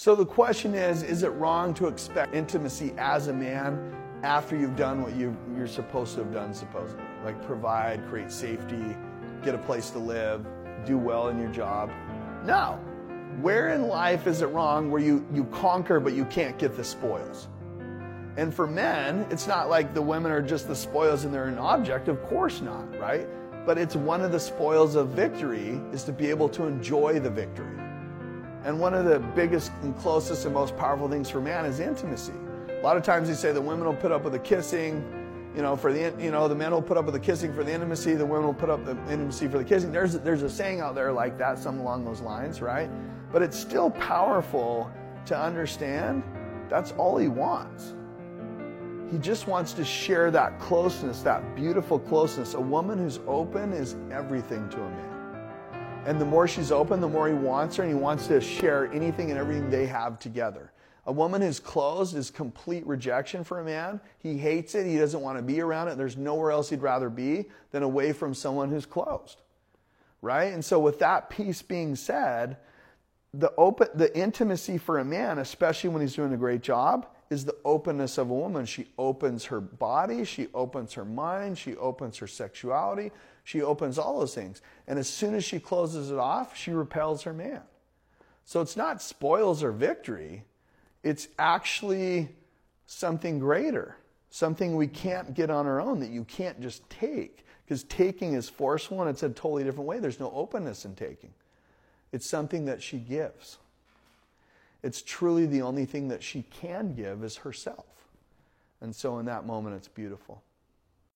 So the question is is it wrong to expect intimacy as a man after you've done what you, you're supposed to have done, supposedly? Like provide, create safety, get a place to live, do well in your job? No. Where in life is it wrong where you, you conquer but you can't get the spoils? And for men, it's not like the women are just the spoils and they're an object. Of course not, right? But it's one of the spoils of victory is to be able to enjoy the victory. And one of the biggest and closest and most powerful things for man is intimacy. A lot of times they say the women will put up with the kissing, you know, for the you know the men will put up with the kissing for the intimacy, the women will put up the intimacy for the kissing. There's there's a saying out there like that, some along those lines, right? But it's still powerful to understand that's all he wants. He just wants to share that closeness, that beautiful closeness. A woman who's open is everything to a man. And the more she's open, the more he wants her, and he wants to share anything and everything they have together. A woman who's closed is complete rejection for a man. He hates it. He doesn't want to be around it. There's nowhere else he'd rather be than away from someone who's closed. Right? And so, with that piece being said, the open, the intimacy for a man, especially when he's doing a great job, is the openness of a woman. She opens her body, she opens her mind, she opens her sexuality, she opens all those things. And as soon as she closes it off, she repels her man. So it's not spoils or victory, it's actually something greater, something we can't get on our own that you can't just take. Because taking is forceful and it's a totally different way. There's no openness in taking. It's something that she gives. It's truly the only thing that she can give is herself. And so in that moment, it's beautiful.